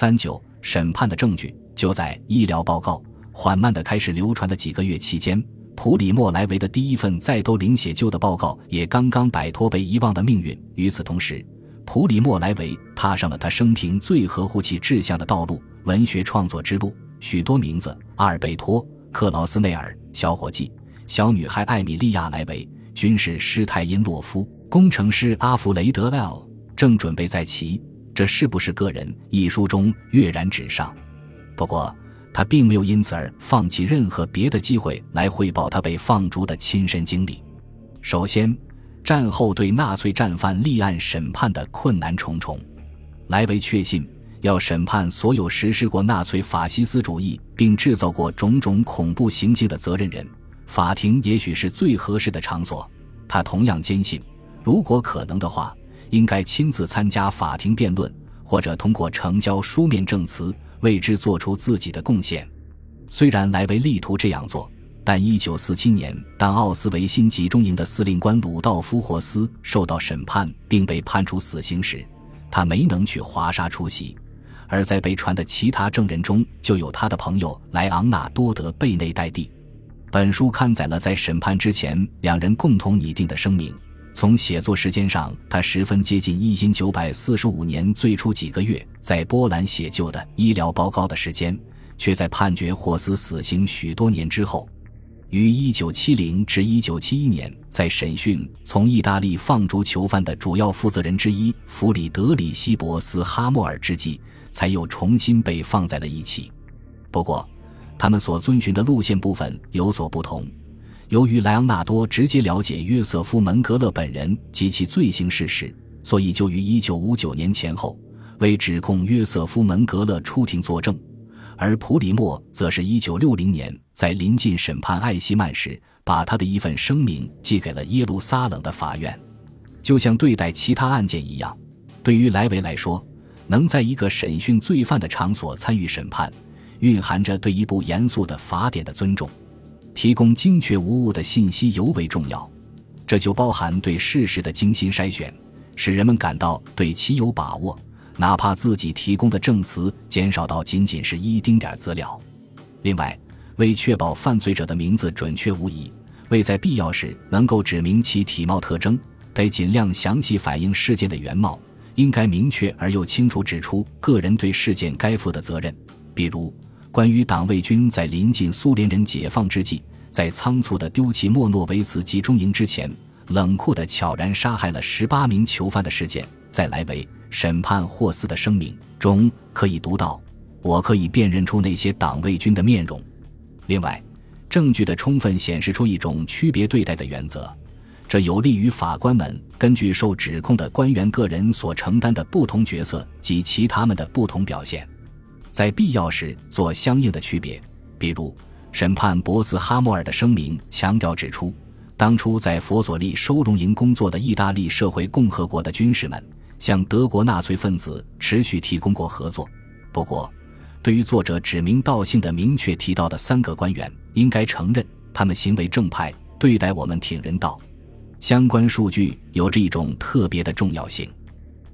三九审判的证据就在医疗报告缓慢的开始流传的几个月期间。普里莫莱维的第一份再都灵写就的报告也刚刚摆脱被遗忘的命运。与此同时，普里莫莱维踏上了他生平最合乎其志向的道路——文学创作之路。许多名字：阿尔贝托·克劳斯内尔、小伙计、小女孩艾米莉亚·莱维、军事师泰因洛夫、工程师阿弗雷德 ·L，正准备在其这是不是个人一书中跃然纸上。不过。他并没有因此而放弃任何别的机会来汇报他被放逐的亲身经历。首先，战后对纳粹战犯立案审判的困难重重。莱维确信，要审判所有实施过纳粹法西斯主义并制造过种种恐怖行径的责任人，法庭也许是最合适的场所。他同样坚信，如果可能的话，应该亲自参加法庭辩论，或者通过呈交书面证词。为之做出自己的贡献。虽然莱维力图这样做，但1947年，当奥斯维辛集中营的司令官鲁道夫·霍斯受到审判并被判处死刑时，他没能去华沙出席。而在被传的其他证人中，就有他的朋友莱昂纳多德·贝内代蒂。本书刊载了在审判之前两人共同拟定的声明。从写作时间上，他十分接近一因九百四十五年最初几个月在波兰写就的医疗报告的时间，却在判决霍斯死刑许多年之后，于一九七零至一九七一年在审讯从意大利放逐囚犯的主要负责人之一弗里德里希·博斯哈默尔之际，才又重新被放在了一起。不过，他们所遵循的路线部分有所不同。由于莱昂纳多直接了解约瑟夫·门格勒本人及其罪行事实，所以就于1959年前后为指控约瑟夫·门格勒出庭作证；而普里莫则是一960年在临近审判艾希曼时，把他的一份声明寄给了耶路撒冷的法院。就像对待其他案件一样，对于莱维来说，能在一个审讯罪犯的场所参与审判，蕴含着对一部严肃的法典的尊重。提供精确无误的信息尤为重要，这就包含对事实的精心筛选，使人们感到对其有把握，哪怕自己提供的证词减少到仅仅是一丁点资料。另外，为确保犯罪者的名字准确无疑，为在必要时能够指明其体貌特征，得尽量详细反映事件的原貌，应该明确而又清楚指出个人对事件该负的责任，比如。关于党卫军在临近苏联人解放之际，在仓促地丢弃莫诺维茨集中营之前，冷酷地悄然杀害了十八名囚犯的事件，在莱维审判霍斯的声明中可以读到：“我可以辨认出那些党卫军的面容。”另外，证据的充分显示出一种区别对待的原则，这有利于法官们根据受指控的官员个人所承担的不同角色及其他们的不同表现。在必要时做相应的区别，比如审判博斯哈默尔的声明强调指出，当初在佛索利收容营工作的意大利社会共和国的军士们向德国纳粹分子持续提供过合作。不过，对于作者指名道姓的明确提到的三个官员，应该承认他们行为正派，对待我们挺人道。相关数据有着一种特别的重要性。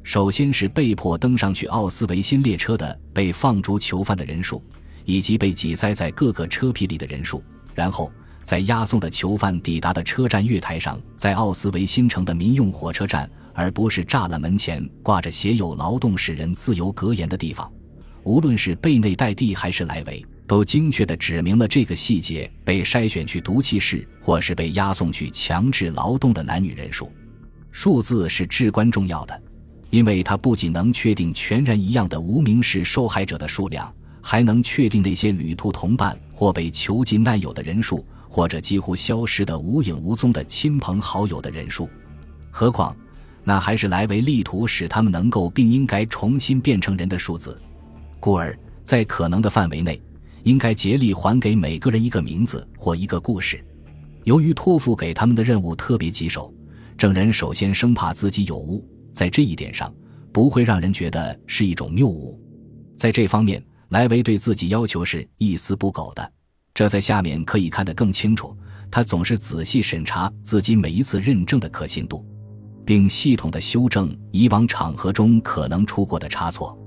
首先是被迫登上去奥斯维辛列车的被放逐囚犯的人数，以及被挤塞在各个车皮里的人数。然后，在押送的囚犯抵达的车站月台上，在奥斯维辛城的民用火车站，而不是栅栏门前挂着写有“劳动使人自由”格言的地方，无论是贝内代蒂还是莱维，都精确地指明了这个细节：被筛选去毒气室或是被押送去强制劳动的男女人数。数字是至关重要的。因为它不仅能确定全然一样的无名氏受害者的数量，还能确定那些旅途同伴或被囚禁难友的人数，或者几乎消失的无影无踪的亲朋好友的人数。何况，那还是莱维力图使他们能够并应该重新变成人的数字。故而，在可能的范围内，应该竭力还给每个人一个名字或一个故事。由于托付给他们的任务特别棘手，证人首先生怕自己有误。在这一点上，不会让人觉得是一种谬误。在这方面，莱维对自己要求是一丝不苟的。这在下面可以看得更清楚。他总是仔细审查自己每一次认证的可信度，并系统的修正以往场合中可能出过的差错。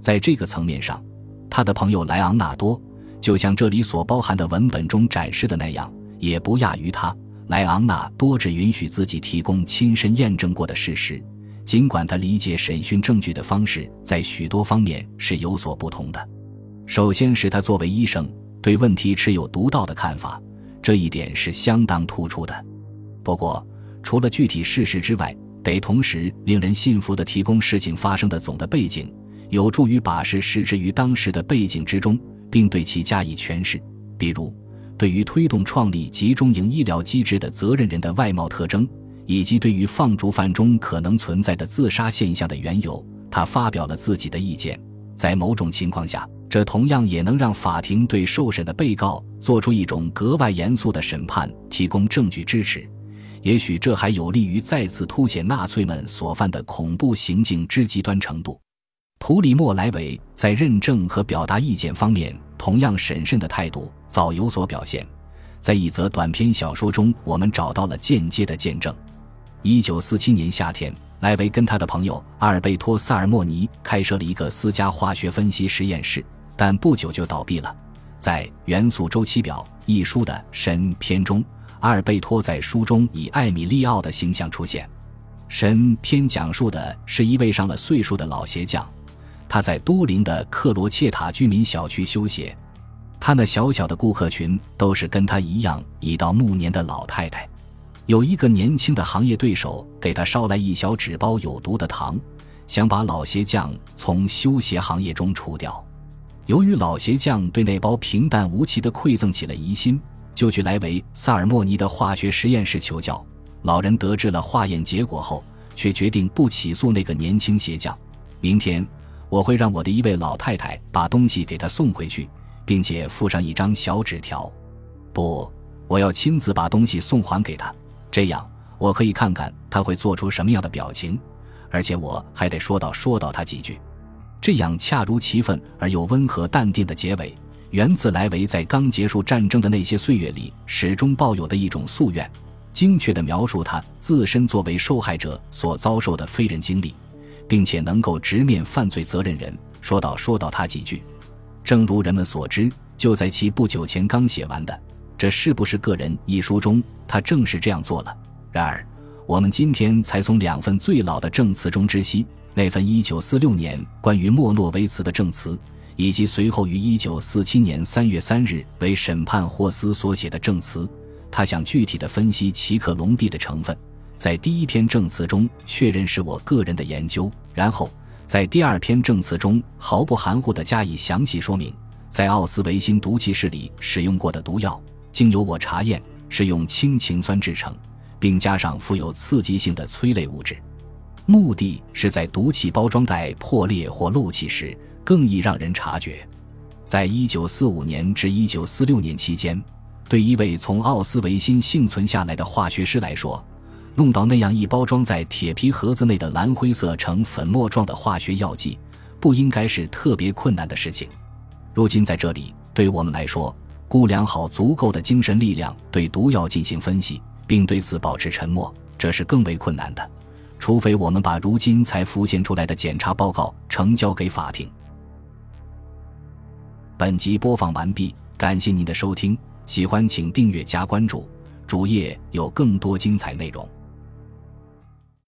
在这个层面上，他的朋友莱昂纳多就像这里所包含的文本中展示的那样，也不亚于他。莱昂纳多只允许自己提供亲身验证过的事实，尽管他理解审讯证据的方式在许多方面是有所不同的。首先是他作为医生对问题持有独到的看法，这一点是相当突出的。不过，除了具体事实之外，得同时令人信服地提供事情发生的总的背景，有助于把事实置于当时的背景之中，并对其加以诠释。比如。对于推动创立集中营医疗机制的责任人的外貌特征，以及对于放逐犯中可能存在的自杀现象的缘由，他发表了自己的意见。在某种情况下，这同样也能让法庭对受审的被告做出一种格外严肃的审判提供证据支持。也许这还有利于再次凸显纳粹们所犯的恐怖行径之极端程度。普里莫·莱维在认证和表达意见方面。同样审慎的态度早有所表现，在一则短篇小说中，我们找到了间接的见证。一九四七年夏天，莱维跟他的朋友阿尔贝托·萨尔莫尼开设了一个私家化学分析实验室，但不久就倒闭了。在《元素周期表》一书的神篇中，阿尔贝托在书中以艾米利奥的形象出现。神篇讲述的是一位上了岁数的老鞋匠。他在都灵的克罗切塔居民小区修鞋，他那小小的顾客群都是跟他一样已到暮年的老太太。有一个年轻的行业对手给他捎来一小纸包有毒的糖，想把老鞋匠从修鞋行业中除掉。由于老鞋匠对那包平淡无奇的馈赠起了疑心，就去莱维萨尔莫尼的化学实验室求教。老人得知了化验结果后，却决定不起诉那个年轻鞋匠。明天。我会让我的一位老太太把东西给他送回去，并且附上一张小纸条。不，我要亲自把东西送还给他，这样我可以看看他会做出什么样的表情，而且我还得说道说道他几句。这样恰如其分而又温和淡定的结尾，源自莱维在刚结束战争的那些岁月里始终抱有的一种夙愿，精确地描述他自身作为受害者所遭受的非人经历。并且能够直面犯罪责任人，说道说道他几句。正如人们所知，就在其不久前刚写完的《这是不是个人》一书中，他正是这样做了。然而，我们今天才从两份最老的证词中知悉，那份1946年关于莫诺维茨的证词，以及随后于1947年3月3日为审判霍斯所写的证词，他想具体的分析奇克隆地的成分。在第一篇证词中确认是我个人的研究，然后在第二篇证词中毫不含糊地加以详细说明，在奥斯维辛毒气室里使用过的毒药，经由我查验是用氢氰酸制成，并加上富有刺激性的催泪物质，目的是在毒气包装袋破裂或漏气时更易让人察觉。在一九四五年至一九四六年期间，对一位从奥斯维辛幸存下来的化学师来说，弄到那样一包装在铁皮盒子内的蓝灰色呈粉末状的化学药剂，不应该是特别困难的事情。如今在这里，对我们来说，估量好足够的精神力量对毒药进行分析，并对此保持沉默，这是更为困难的。除非我们把如今才浮现出来的检查报告呈交给法庭。本集播放完毕，感谢您的收听，喜欢请订阅加关注，主页有更多精彩内容。